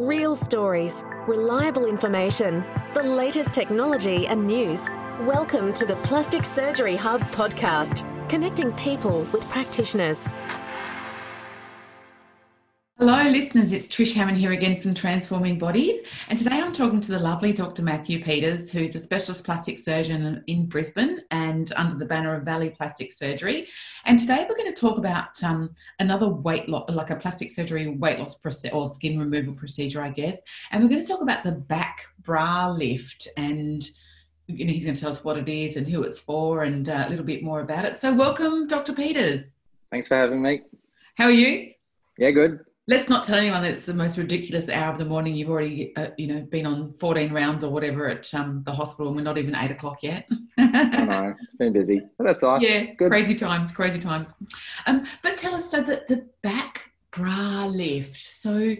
Real stories, reliable information, the latest technology and news. Welcome to the Plastic Surgery Hub podcast, connecting people with practitioners. Hello, listeners. It's Trish Hammond here again from Transforming Bodies. And today I'm talking to the lovely Dr. Matthew Peters, who's a specialist plastic surgeon in Brisbane and under the banner of Valley Plastic Surgery. And today we're going to talk about um, another weight loss, like a plastic surgery weight loss proce- or skin removal procedure, I guess. And we're going to talk about the back bra lift and you know, he's going to tell us what it is and who it's for and uh, a little bit more about it. So, welcome, Dr. Peters. Thanks for having me. How are you? Yeah, good let's not tell anyone that it's the most ridiculous hour of the morning. You've already, uh, you know, been on 14 rounds or whatever at um, the hospital, and we're not even eight o'clock yet. I know, it's been busy, but that's all. Yeah, Good. crazy times, crazy times. Um, but tell us, so that the back bra lift. So,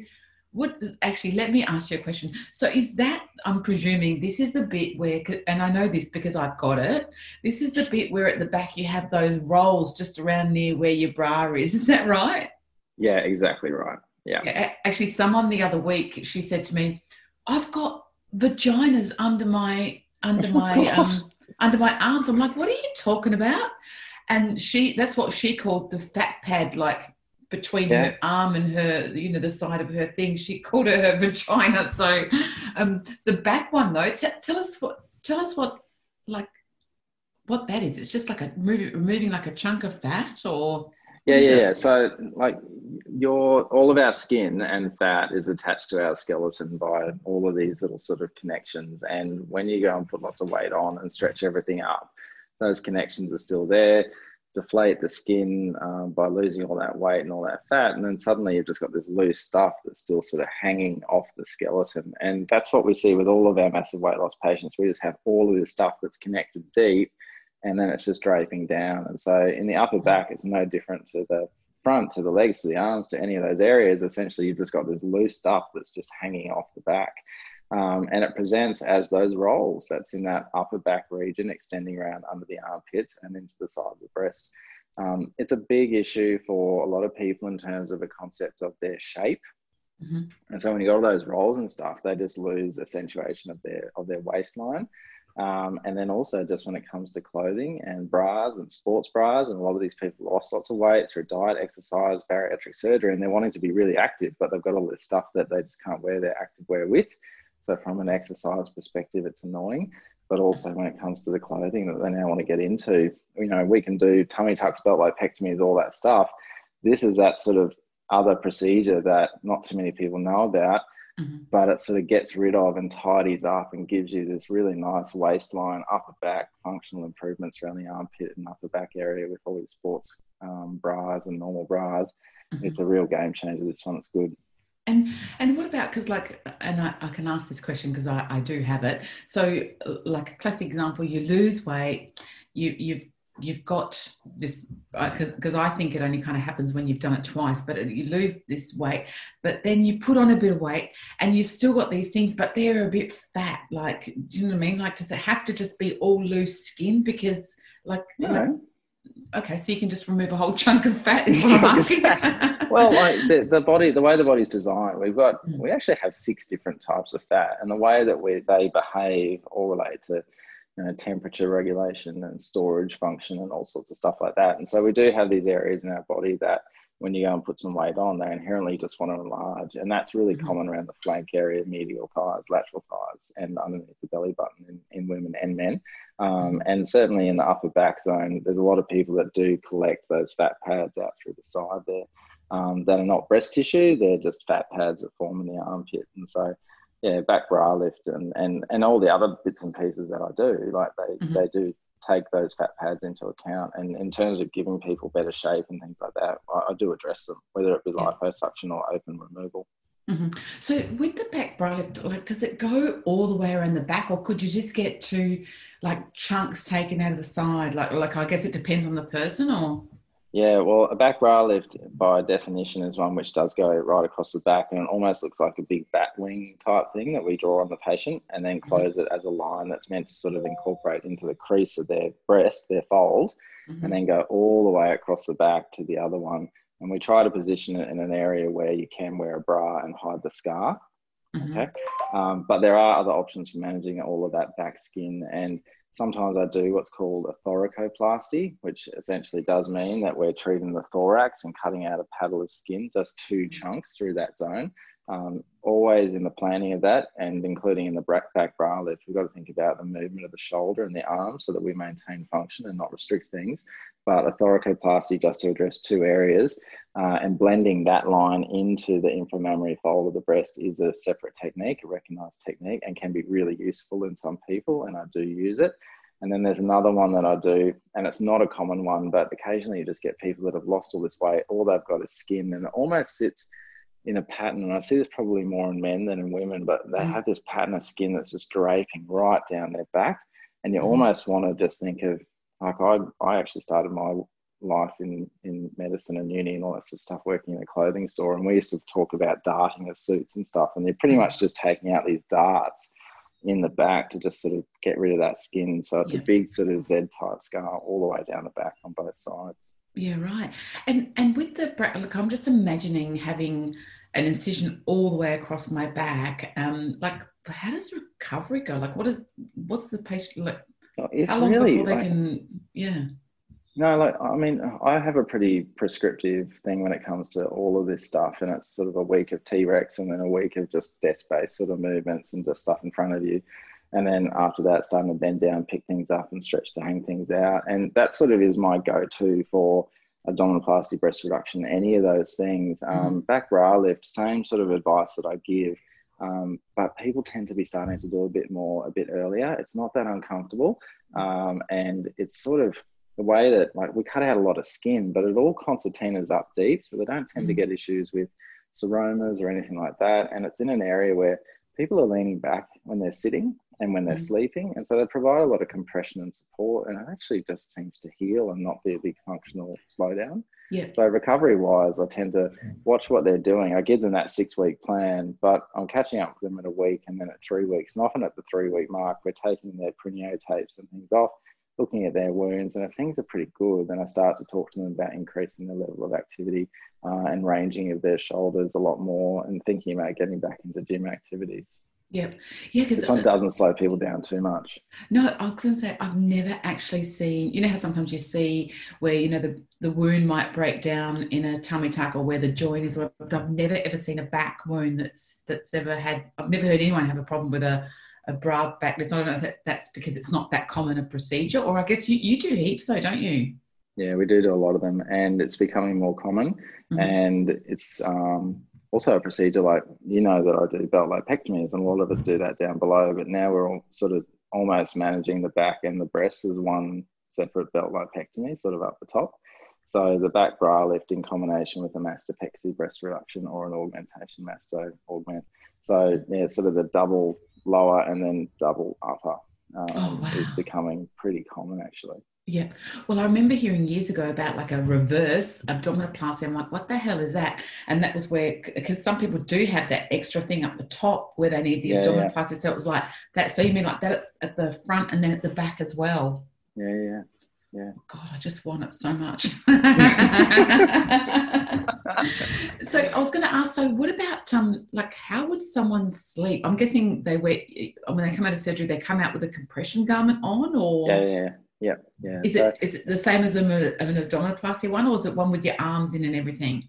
what actually? Let me ask you a question. So, is that? I'm presuming this is the bit where, and I know this because I've got it. This is the bit where at the back you have those rolls just around near where your bra is. Is that right? Yeah, exactly right. Yeah. Actually, someone the other week she said to me, "I've got vaginas under my under my um, under my arms." I'm like, "What are you talking about?" And she that's what she called the fat pad, like between yeah. her arm and her, you know, the side of her thing. She called it her vagina. So, um, the back one though, t- tell us what tell us what like what that is. It's just like a removing like a chunk of fat, or yeah, yeah, yeah. So like your all of our skin and fat is attached to our skeleton by all of these little sort of connections. And when you go and put lots of weight on and stretch everything up, those connections are still there. Deflate the skin um, by losing all that weight and all that fat, and then suddenly you've just got this loose stuff that's still sort of hanging off the skeleton. And that's what we see with all of our massive weight loss patients. We just have all of this stuff that's connected deep and then it's just draping down. And so in the upper back, it's no different to the front, to the legs, to the arms, to any of those areas. Essentially, you've just got this loose stuff that's just hanging off the back. Um, and it presents as those rolls that's in that upper back region, extending around under the armpits and into the side of the breast. Um, it's a big issue for a lot of people in terms of a concept of their shape. Mm-hmm. And so when you got all those rolls and stuff, they just lose accentuation of their of their waistline. Um, and then also just when it comes to clothing and bras and sports bras, and a lot of these people lost lots of weight through diet, exercise, bariatric surgery, and they're wanting to be really active, but they've got all this stuff that they just can't wear their active wear with. So from an exercise perspective, it's annoying. But also when it comes to the clothing that they now want to get into, you know, we can do tummy tucks, belt lipectomies, all that stuff. This is that sort of other procedure that not too many people know about mm-hmm. but it sort of gets rid of and tidies up and gives you this really nice waistline, upper back, functional improvements around the armpit and upper back area with all these sports um, bras and normal bras. Mm-hmm. It's a real game changer. This one, it's good. And and what about because like and I, I can ask this question because I, I do have it. So like a classic example, you lose weight, you you've you've got this because uh, I think it only kind of happens when you've done it twice, but you lose this weight, but then you put on a bit of weight and you've still got these things, but they're a bit fat. Like, do you know what I mean? Like, does it have to just be all loose skin? Because, like, no. like okay, so you can just remove a whole chunk of fat. Is what I'm asking. well, like the, the body, the way the body's designed, we've got mm. we actually have six different types of fat, and the way that we they behave all relate to you know, temperature regulation and storage function and all sorts of stuff like that. And so we do have these areas in our body that when you go and put some weight on, they inherently just want to enlarge. And that's really mm-hmm. common around the flank area, medial thighs, lateral thighs, and underneath the belly button in, in women and men. Um, mm-hmm. and certainly in the upper back zone, there's a lot of people that do collect those fat pads out through the side there um, that are not breast tissue, they're just fat pads that form in the armpit. And so yeah, back bra lift and, and, and all the other bits and pieces that I do, like they, mm-hmm. they do take those fat pads into account. And in terms of giving people better shape and things like that, I, I do address them, whether it be yeah. liposuction or open removal. Mm-hmm. So with the back bra lift, like does it go all the way around the back, or could you just get to like chunks taken out of the side? Like, like I guess it depends on the person, or yeah, well, a back bra lift by definition is one which does go right across the back and it almost looks like a big bat wing type thing that we draw on the patient and then mm-hmm. close it as a line that's meant to sort of incorporate into the crease of their breast, their fold, mm-hmm. and then go all the way across the back to the other one. And we try to position it in an area where you can wear a bra and hide the scar. Mm-hmm. Okay. Um, but there are other options for managing all of that back skin. And sometimes I do what's called a thoracoplasty, which essentially does mean that we're treating the thorax and cutting out a paddle of skin, just two chunks through that zone. Um, always in the planning of that and including in the back, back bra lift, we've got to think about the movement of the shoulder and the arm so that we maintain function and not restrict things. But a thoracoplasty just to address two areas uh, and blending that line into the inframammary fold of the breast is a separate technique, a recognized technique, and can be really useful in some people, and I do use it. And then there's another one that I do, and it's not a common one, but occasionally you just get people that have lost all this weight, all they've got is skin, and it almost sits in a pattern, and I see this probably more in men than in women, but they mm. have this pattern of skin that's just draping right down their back. And you mm. almost want to just think of like I, I actually started my life in, in medicine and uni and all that sort of stuff working in a clothing store. And we used to talk about darting of suits and stuff. And they're pretty mm. much just taking out these darts in the back to just sort of get rid of that skin. So it's yeah. a big sort of Z type scar all the way down the back on both sides. Yeah, right. And and with the look, I'm just imagining having an incision all the way across my back. Um, like, how does recovery go? Like, what is what's the patient like? Oh, how long really, before they like, can? Yeah. No, like I mean, I have a pretty prescriptive thing when it comes to all of this stuff, and it's sort of a week of T Rex and then a week of just desk based sort of movements and just stuff in front of you and then after that starting to bend down pick things up and stretch to hang things out and that sort of is my go-to for abdominoplasty breast reduction any of those things mm-hmm. um, back bra lift same sort of advice that i give um, but people tend to be starting to do a bit more a bit earlier it's not that uncomfortable um, and it's sort of the way that like we cut out a lot of skin but it all concertinas up deep so they don't tend mm-hmm. to get issues with seromas or anything like that and it's in an area where people are leaning back when they're sitting and when they're mm. sleeping. And so they provide a lot of compression and support, and it actually just seems to heal and not be a big functional slowdown. Yeah. So recovery wise, I tend to watch what they're doing. I give them that six week plan, but I'm catching up with them at a week and then at three weeks. And often at the three week mark, we're taking their tapes and things off, looking at their wounds, and if things are pretty good, then I start to talk to them about increasing the level of activity uh, and ranging of their shoulders a lot more, and thinking about getting back into gym activities. Yeah, yeah, because this one doesn't slow people down too much. No, I was going to say I've never actually seen. You know how sometimes you see where you know the the wound might break down in a tummy tuck or where the joint is. But I've never ever seen a back wound that's that's ever had. I've never heard anyone have a problem with a a bra back lift. I don't know if that, that's because it's not that common a procedure, or I guess you you do heaps though, don't you? Yeah, we do do a lot of them, and it's becoming more common, mm-hmm. and it's um also a procedure like you know that I do belt lipectomies, and a lot of us do that down below. But now we're all sort of almost managing the back and the breast as one separate belt lipectomy, sort of up the top. So the back bra lift in combination with a mastopexy breast reduction or an augmentation masto augment. So yeah, sort of the double lower and then double upper um, oh, wow. is becoming pretty common actually. Yeah. Well, I remember hearing years ago about like a reverse abdominoplasty. I'm like, what the hell is that? And that was where, because some people do have that extra thing up the top where they need the yeah, abdominoplasty. Yeah. So it was like that. So you mean like that at the front and then at the back as well? Yeah, yeah. Yeah. God, I just want it so much. so I was going to ask. So, what about um, like how would someone sleep? I'm guessing they wear when they come out of surgery, they come out with a compression garment on, or yeah, yeah, yeah, yeah. Is so, it is it the same as an, an abdominoplasty one, or is it one with your arms in and everything?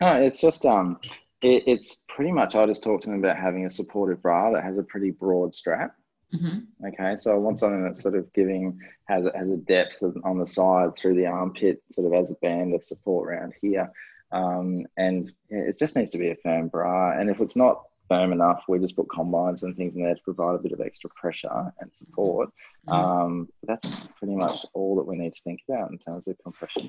No, it's just um, it, it's pretty much. I just talked to them about having a supportive bra that has a pretty broad strap. Mm-hmm. Okay, so I want something that's sort of giving has has a depth on the side through the armpit, sort of as a band of support around here, um, and yeah, it just needs to be a firm bra. And if it's not firm enough, we just put combines and things in there to provide a bit of extra pressure and support. Mm-hmm. Um, that's pretty much all that we need to think about in terms of compression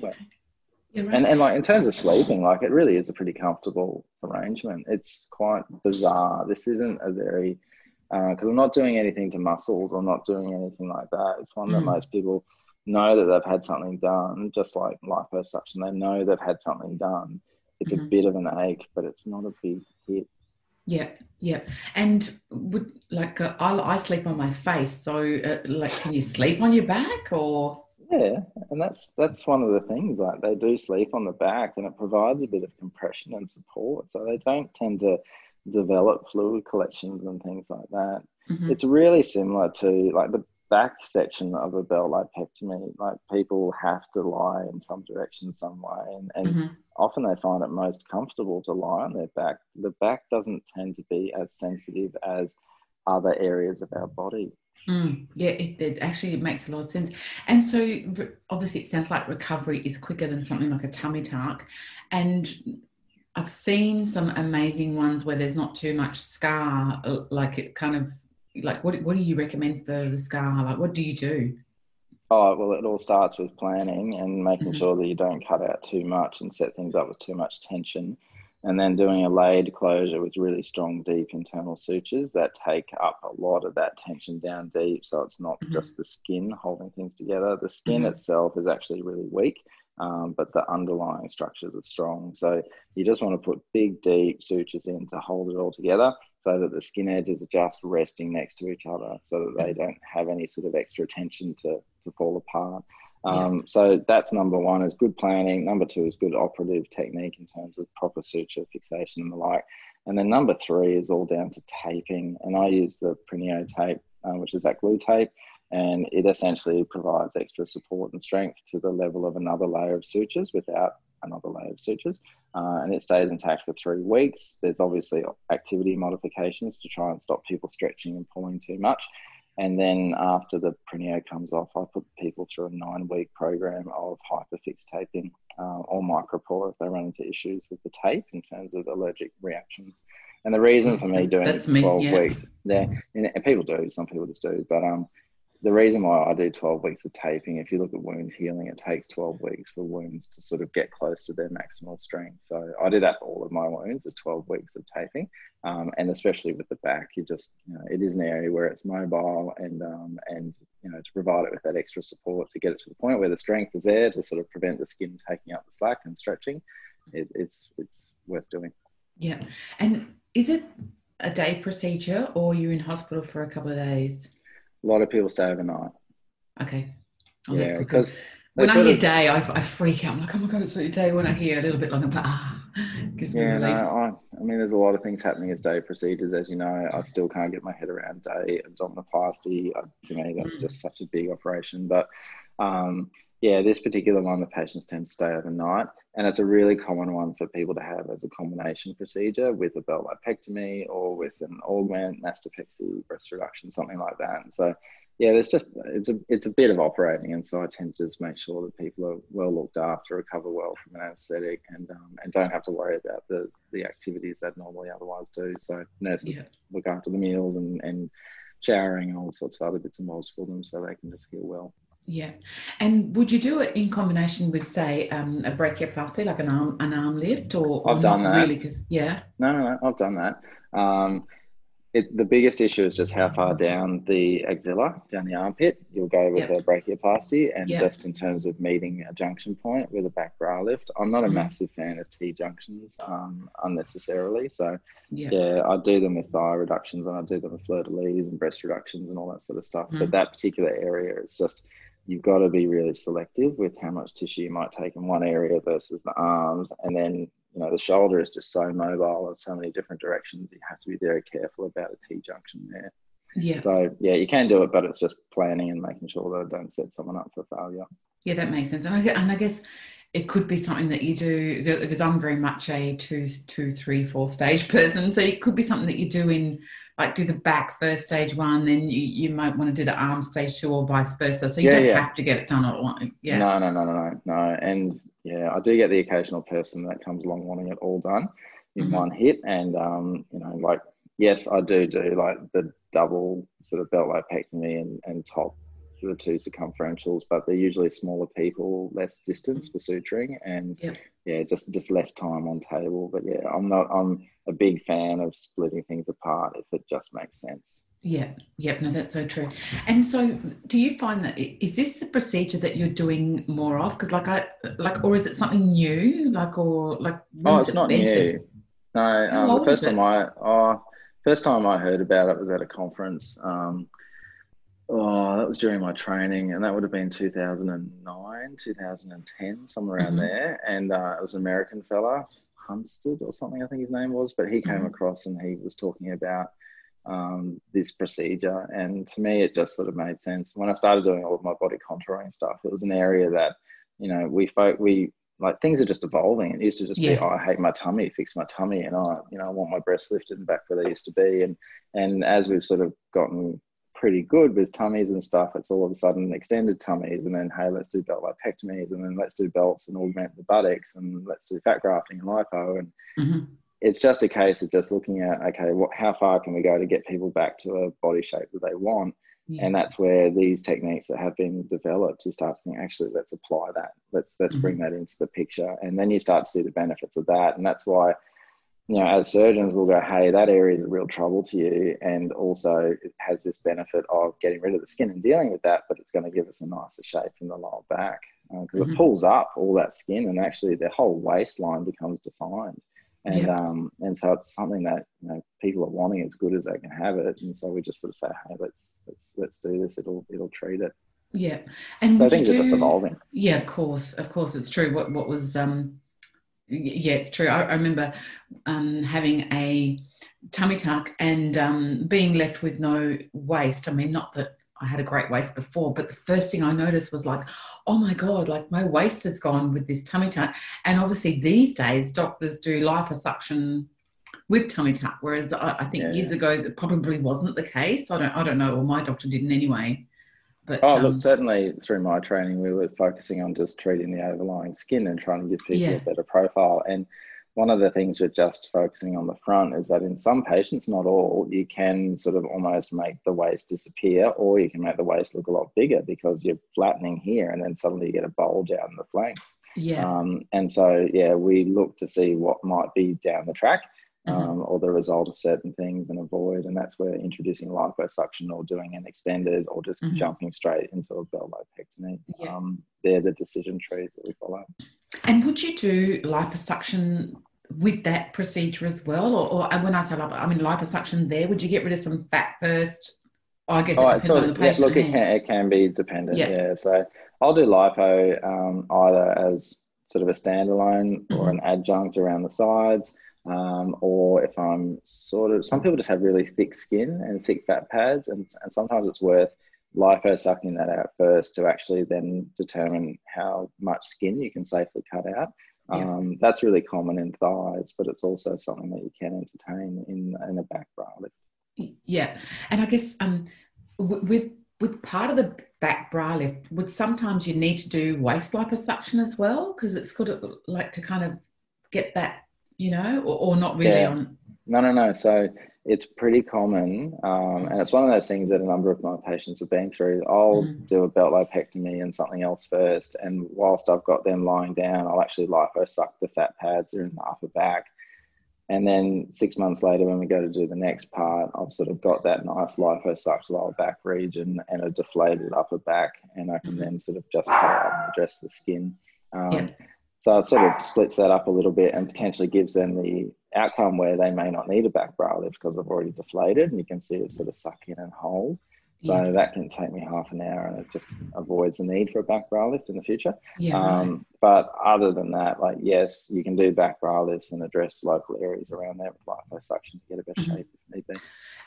Right. And, and like in terms of sleeping, like it really is a pretty comfortable arrangement. It's quite bizarre. This isn't a very because uh, I'm not doing anything to muscles. I'm not doing anything like that. It's one mm. that most people know that they've had something done, just like liposuction. They know they've had something done. It's mm-hmm. a bit of an ache, but it's not a big hit. Yeah, yeah. And would like uh, I, I sleep on my face, so uh, like, can you sleep on your back or? Yeah, and that's that's one of the things. Like they do sleep on the back, and it provides a bit of compression and support. So they don't tend to develop fluid collections and things like that. Mhm. It's really similar to like the back section of a belt lipectomy. Like people have to lie in some direction, some way, and, and Mhm. often they find it most comfortable to lie on their back. The back doesn't tend to be as sensitive as other areas of our body. Mm, yeah, it, it actually makes a lot of sense. And so, re- obviously, it sounds like recovery is quicker than something like a tummy tuck. And I've seen some amazing ones where there's not too much scar. uh, Like it kind of like what what do you recommend for the scar? Like what do you do? Oh, well, it all starts with planning and making Mhm. sure that you don't cut out too much and set things up with too much tension. And then doing a laid closure with really strong, deep internal sutures that take up a lot of that tension down deep. So it's not Mhm. just the skin holding things together. The skin Mhm. itself is actually really weak, um, but the underlying structures are strong. So you just want to put big, deep sutures in to hold it all together so that the skin edges are just resting next to each other so that they don't have any sort of extra tension to, to fall apart. Yeah. Um, So that's number one is good planning. Number two is good operative technique in terms of proper suture fixation and the like. And then number three is all down to taping. And I use the Prineo tape, uh, which is that glue tape, and it essentially provides extra support and strength to the level of another layer of sutures without another layer of sutures. Uh, and it stays intact for three weeks. There's obviously activity modifications to try and stop people stretching and pulling too much. And then after the Prineo comes off, I put people through a nine week program of Hypafix taping uh, or micropore if they run into issues with the tape in terms of allergic reactions. And the reason for me doing that's it me, 12 yeah. weeks, yeah, and, and people do, some people just do, but um, the reason why I do 12 weeks of taping, if you look at wound healing, it takes 12 weeks for wounds to sort of get close to their maximal strength. So I do that for all of my wounds, at 12 weeks of taping. Um, and especially with the back, you just, you know, it is an area where it's mobile and, um, and, you know, to provide it with that extra support to get it to the point where the strength is there to sort of prevent the skin taking up the slack and stretching, it, it's, it's worth doing. Yeah. And is it a day procedure or you're in hospital for a couple of days? A lot of people stay overnight. Okay. Oh, yeah, because when I hear of- day, I, I freak out. I'm like, oh my god, it's only day. When I hear a little bit longer, I'm like, ah, gives me Yeah, no. I, I mean, there's a lot of things happening as day procedures, as you know. I still can't get my head around day abdominoplasty. Uh, to me, that's Mm. just such a big operation. But um, yeah, this particular one, the patients tend to stay overnight, and it's a really common one for people to have as a combination procedure with a belt lipectomy or with an augment, mastopexy, breast reduction, something like that. And so, yeah, there's just it's a it's a bit of operating, and so I tend to just make sure that people are well looked after, recover well from an anaesthetic, and um, and don't have to worry about the the activities that normally otherwise do. So nurses Yeah. look after the meals and and showering and all sorts of other bits and bobs for them, so they can just heal well. Yeah. And would you do it in combination with, say, um, a brachioplasty, like an arm an arm lift, or, or I've done that. really? Because yeah, No, no, no, I've done that. Um, it, the biggest issue is just how far down the axilla, down the armpit, you'll go with Yep. a brachioplasty, and Yep. just in terms of meeting a junction point with a back bra lift. I'm not a Mhm. massive fan of T junctions um, unnecessarily, so yeah, yeah, I do them with thigh reductions and I do them with fleur de lis and breast reductions and all that sort of stuff. Mm. But that particular area is just you've got to be really selective with how much tissue you might take in one area versus the arms, and then you know the shoulder is just so mobile in so many different directions. You have to be very careful about a T junction there. yeah, So yeah, you can do it, but it's just planning and making sure that I don't set someone up for failure. yeah. That makes sense. And I, and I guess it could be something that you do because I'm very much a two, two, three, four stage person. So it could be something that you do in like do the back first stage one, then you, you might want to do the arm stage two, or vice versa. So you Yeah, don't yeah. have to get it done all at once. Yeah. No, no, no, no, no, no. And yeah, I do get the occasional person that comes along wanting it all done in Mhm. one hit. And um, you know, like yes, I do do like the double sort of belt lipectomy and, and top to the two circumferentials, but they're usually smaller people, less distance for suturing, and Yep. yeah, just just less time on table. But yeah, I'm not. I'm a big fan of splitting things apart if it just makes sense. Yeah, yep, no, that's so true. And so, do you find that is this the procedure that you're doing more of? Because, like, I like, or is it something new? Like, or like, Oh, it's it not invented? new. No, um, the first time I oh, first time I heard about it was at a conference. Um, oh, that was during my training, and that would have been 2009, 2010, somewhere around Mhm. there. And uh, it was an American fella. Hunstad or something, I think his name was, but he came Mhm. across and he was talking about um, this procedure. And to me, it just sort of made sense. When I started doing all of my body contouring stuff, it was an area that, you know, we folk, we like things are just evolving. It used to just be, oh, I hate my tummy, fix my tummy, and I, you know, I want my breasts lifted and back where they used to be. And and as we've sort of gotten pretty good with tummies and stuff, it's all of a sudden extended tummies, and then hey, let's do belt lipectomies, and then let's do belts and augment the buttocks, and let's do fat grafting and lipo, and Mhm. it's just a case of just looking at okay, what how far can we go to get people back to a body shape that they want, Yeah. and that's where these techniques that have been developed, you start to think actually let's apply that, let's let's bring that into the picture, and then you start to see the benefits of that, and that's why. You know, as surgeons, we'll go, "Hey, that area is a real trouble to you," and also it has this benefit of getting rid of the skin and dealing with that, but it's going to give us a nicer shape in the lower back because Mhm. it pulls up all that skin, and actually the whole waistline becomes defined and Yeah. um and so it's something that you know people are wanting as good as they can have it and so we just sort of say hey let's let's let's do this it'll it'll treat it Yeah. And so things are just evolving Yeah, of course, of course, it's true. What what was um, yeah, it's true. I, I remember um having a tummy tuck and um being left with no waist. I mean, not that I had a great waist before, but the first thing I noticed was like, oh my god, like my waist has gone with this tummy tuck. And obviously these days doctors do liposuction with tummy tuck, whereas I, I think Yeah, years ago that probably wasn't the case. I don't I don't know, or my doctor didn't anyway. But oh um, look certainly through my training we were focusing on just treating the overlying skin and trying to give people Yeah. a better profile and one of the things with just focusing on the front is that in some patients not all you can sort of almost make the waist disappear or you can make the waist look a lot bigger because you're flattening here and then suddenly you get a bulge out in the flanks yeah. Um, and so, yeah, we look to see what might be down the track Mhm. um, or the result of certain things and avoid. And that's where introducing liposuction or doing an extended or just Mhm. jumping straight into a belt lipectomy. Yeah. Um, they're the decision trees that we follow. And would you do liposuction with that procedure as well? Or, or when I say lipo, I mean liposuction there, would you get rid of some fat first? Oh, I guess it Oh, depends sort on the yeah, look, it can, it can be dependent. Yeah. Yeah. So I'll do lipo um, either as sort of a standalone or Mhm. an adjunct around the sides. Um, or if I'm sort of, some people just have really thick skin and thick fat pads, and, and sometimes it's worth lipo sucking that out first to actually then determine how much skin you can safely cut out. Yeah. Um, that's really common in thighs, but it's also something that you can entertain in, in a back bra lift. Yeah, and I guess um, with with part of the back bra lift, would sometimes you need to do waist liposuction as well because it's good like to kind of get that, you know, or, or not really Yeah. on. No, no, no. So it's pretty common, um, and it's one of those things that a number of my patients have been through. I'll Mhm. do a belt lipectomy and something else first, and whilst I've got them lying down, I'll actually lipo suck the fat pads that are in the upper back. And then six months later, when we go to do the next part, I've sort of got that nice liposucked lower back region and a deflated upper back, and I can Mhm. then sort of just cut out and address the skin. Um, Yeah. So it sort of splits that up a little bit and potentially gives them the outcome where they may not need a back bra lift because they've already deflated and you can see it sort of suck in and hold. So Yeah, that can take me half an hour and it just avoids the need for a back bra lift in the future. yeah, right. Um, but other than that, like, yes, you can do back bra lifts and address local areas around there with liposuction to get a better Mhm. shape if need be.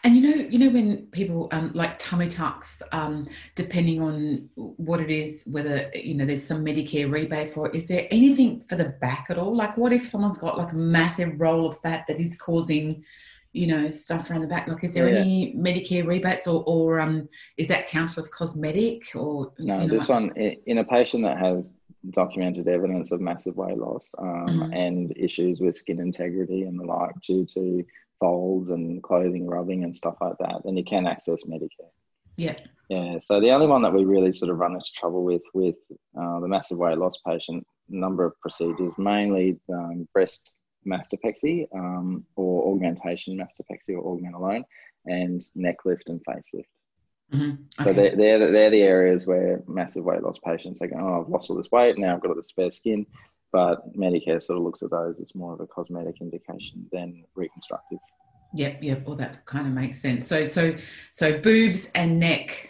And you know, you know when people um, like tummy tucks, um, depending on what it is, whether you know there's some Medicare rebate for it. Is there anything for the back at all? Like, what if someone's got like a massive roll of fat that is causing, you know, stuff around the back? Like, is there Yeah. any Medicare rebates, or, or um, is that counted as cosmetic? Or No, you know, this one in a patient that has documented evidence of massive weight loss um, Mhm. and issues with skin integrity and the like due to folds and clothing rubbing and stuff like that, then you can access Medicare. Yeah. Yeah. So the only one that we really sort of run into trouble with with uh, the massive weight loss patient, number of procedures, mainly um, breast mastopexy um, or augmentation mastopexy or augment alone, and neck lift and face lift. Mhm. So they're, they're, the- they're the areas where massive weight loss patients are going, oh, I've lost all this weight, now I've got all this spare skin. But Medicare sort of looks at those as more of a cosmetic indication than reconstructive. Yep, yep. Well, that kind of makes sense. So, so, so boobs and neck.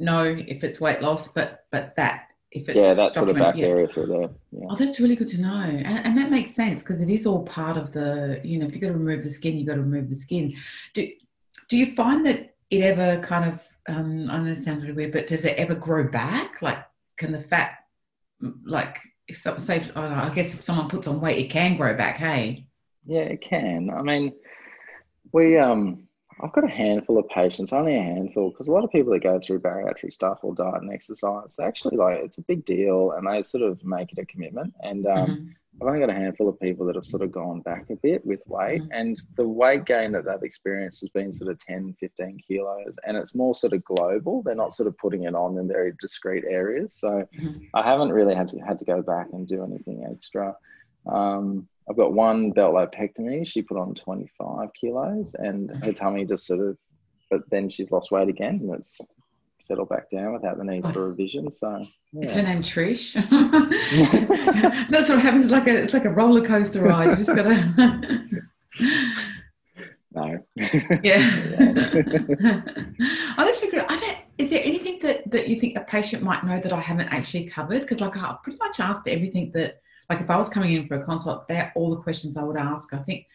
No, if it's weight loss, but but that if it's yeah, that sort of back yeah. area through there. Yeah. Oh, that's really good to know, and, and that makes sense because it is all part of the. You know, if you've got to remove the skin, you've got to remove the skin. Do Do you find that it ever kind of? Um, I know it sounds really weird, but does it ever grow back? Like, can the fat, like, if someone say, I, don't know, I guess if someone puts on weight, it can grow back. Hey. Yeah, it can. I mean, we um, I've got a handful of patients, only a handful, because a lot of people that go through bariatric stuff or diet and exercise, they actually like it's a big deal, and they sort of make it a commitment. And um, Mhm. I've only got a handful of people that have sort of gone back a bit with weight, Mhm. and the weight gain that they've experienced has been sort of 10, 15 kilos, and it's more sort of global. They're not sort of putting it on in very discrete areas. So Mhm. I haven't really had to had to go back and do anything extra. Um, I've got one belt lipectomy. She put on 25 kilos, and her tummy just sort of, but then she's lost weight again, and it's settled back down without the need for revision. So Is her name Trish? That's what happens. It's like a it's like a roller coaster ride. You just gotta. no. yeah. Yeah. oh, that's really. I don't. Is there anything that that you think a patient might know that I haven't actually covered? Because like I pretty much asked everything that like if I was coming in for a consult, they're all the questions I would ask. I think.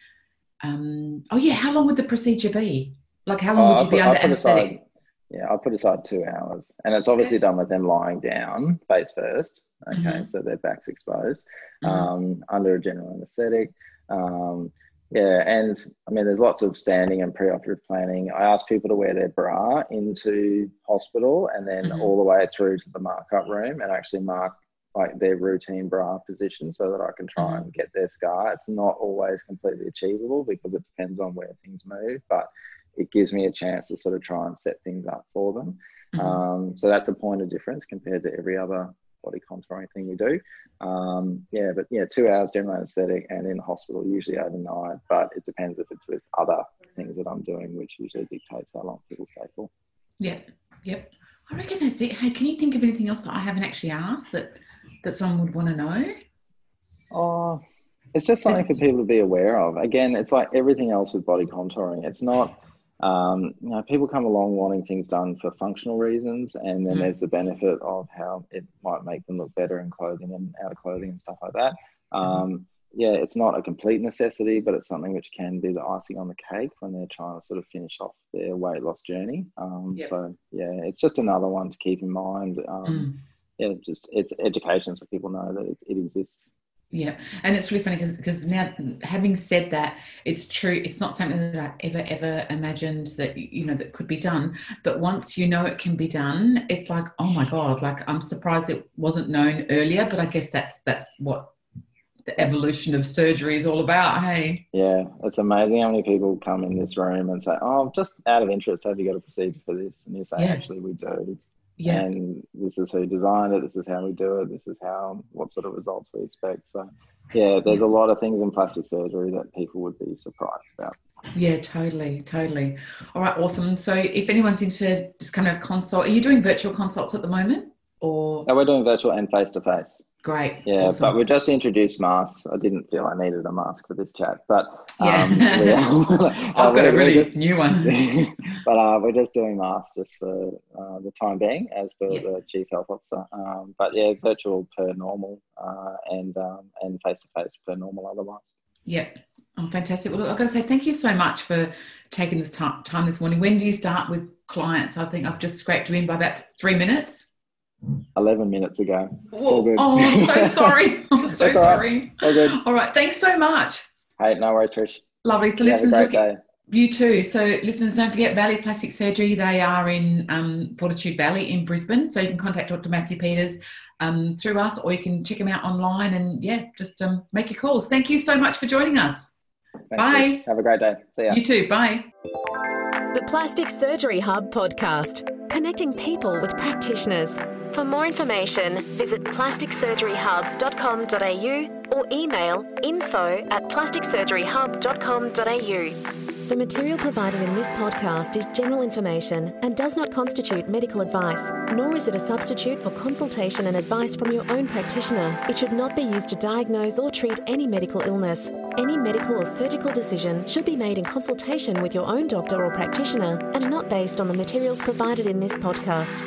Um, oh yeah, how long would the procedure be? Like how long Oh, would you be put- I under anaesthetic? Yeah, I'll put aside two hours, and it's obviously done with them lying down face first. Okay, Mhm. so their back's exposed Mhm. um, under a general anaesthetic. Um, yeah, and I mean, there's lots of standing and preoperative planning. I ask people to wear their bra into hospital, and then Mhm. all the way through to the markup room, and actually mark like their routine bra position so that I can try Mhm. and get their scar. It's not always completely achievable because it depends on where things move, but it gives me a chance to sort of try and set things up for them. Mhm. Um, so that's a point of difference compared to every other body contouring thing we do. Um, yeah, but yeah, two hours general anesthetic and in hospital usually overnight, but it depends if it's with other things that I'm doing, which usually dictates how long people stay for. Yeah, yep. I reckon that's it. Hey, can you think of anything else that I haven't actually asked that that someone would want to know? Oh, it's just something for people to be aware of. Again, it's like everything else with body contouring. It's not, um, you know, people come along wanting things done for functional reasons, and then Mhm. there's the benefit of how it might make them look better in clothing and out of clothing and stuff like that. Um, yeah, it's not a complete necessity, but it's something which can be the icing on the cake when they're trying to sort of finish off their weight loss journey. Um, Yep. So yeah, it's just another one to keep in mind. Um, Mm. Yeah, just it's education so people know that it, it exists. Yeah, and it's really funny because now, having said that, it's true. It's not something that I ever ever imagined that you know that could be done. But once you know it can be done, it's like, oh my god! Like I'm surprised it wasn't known earlier. But I guess that's that's what the evolution of surgery is all about. Hey, Yeah, it's amazing how many people come in this room and say, "Oh, just out of interest, have you got a procedure for this?" And you say, Yeah. "Actually, we do." Yeah, And this is who designed it. This is how we do it. This is how what sort of results we expect. So, yeah, there's a lot of things in plastic surgery that people would be surprised about. yeah, totally, totally. All right, awesome. So if anyone's interested, just kind of consult. Are you doing virtual consults at the moment, or Now we're doing virtual and face to face. Great? Yeah, awesome. but we just introduced masks. I didn't feel I needed a mask for this chat, but Yeah. um, I've got a really just- new one. but uh, we're just doing masks just for uh, the time being, as per Yeah. the chief health officer. Um, but yeah, virtual per normal, uh, and um, and face to face per normal otherwise. Yep. Oh, fantastic. Well, I've got to say thank you so much for taking this time, time this morning. When do you start with clients? I think I've just scraped you in by about three minutes. Eleven minutes ago. Whoa. good. Oh, I'm so sorry. I'm so That's all right. sorry. All good. All right. Thanks so much. Hey, no worries, Trish. Lovely. So, You have a listeners, great look, day. you too. So, listeners, don't forget Valley Plastic Surgery. They are in um, Fortitude Valley in Brisbane. So, you can contact Dr. Matthew Peters um, through us, or you can check them out online and, yeah, just um, make your calls. Thank you so much for joining us. Thanks, Bye. Trish. Have a great day. See ya. You too. Bye. The Plastic Surgery Hub podcast, connecting people with practitioners. For more information, visit plasticsurgeryhub.com.au or email info at plasticsurgeryhub.com.au. The material provided in this podcast is general information and does not constitute medical advice, nor is it a substitute for consultation and advice from your own practitioner. It should not be used to diagnose or treat any medical illness. Any medical or surgical decision should be made in consultation with your own doctor or practitioner and not based on the materials provided in this podcast.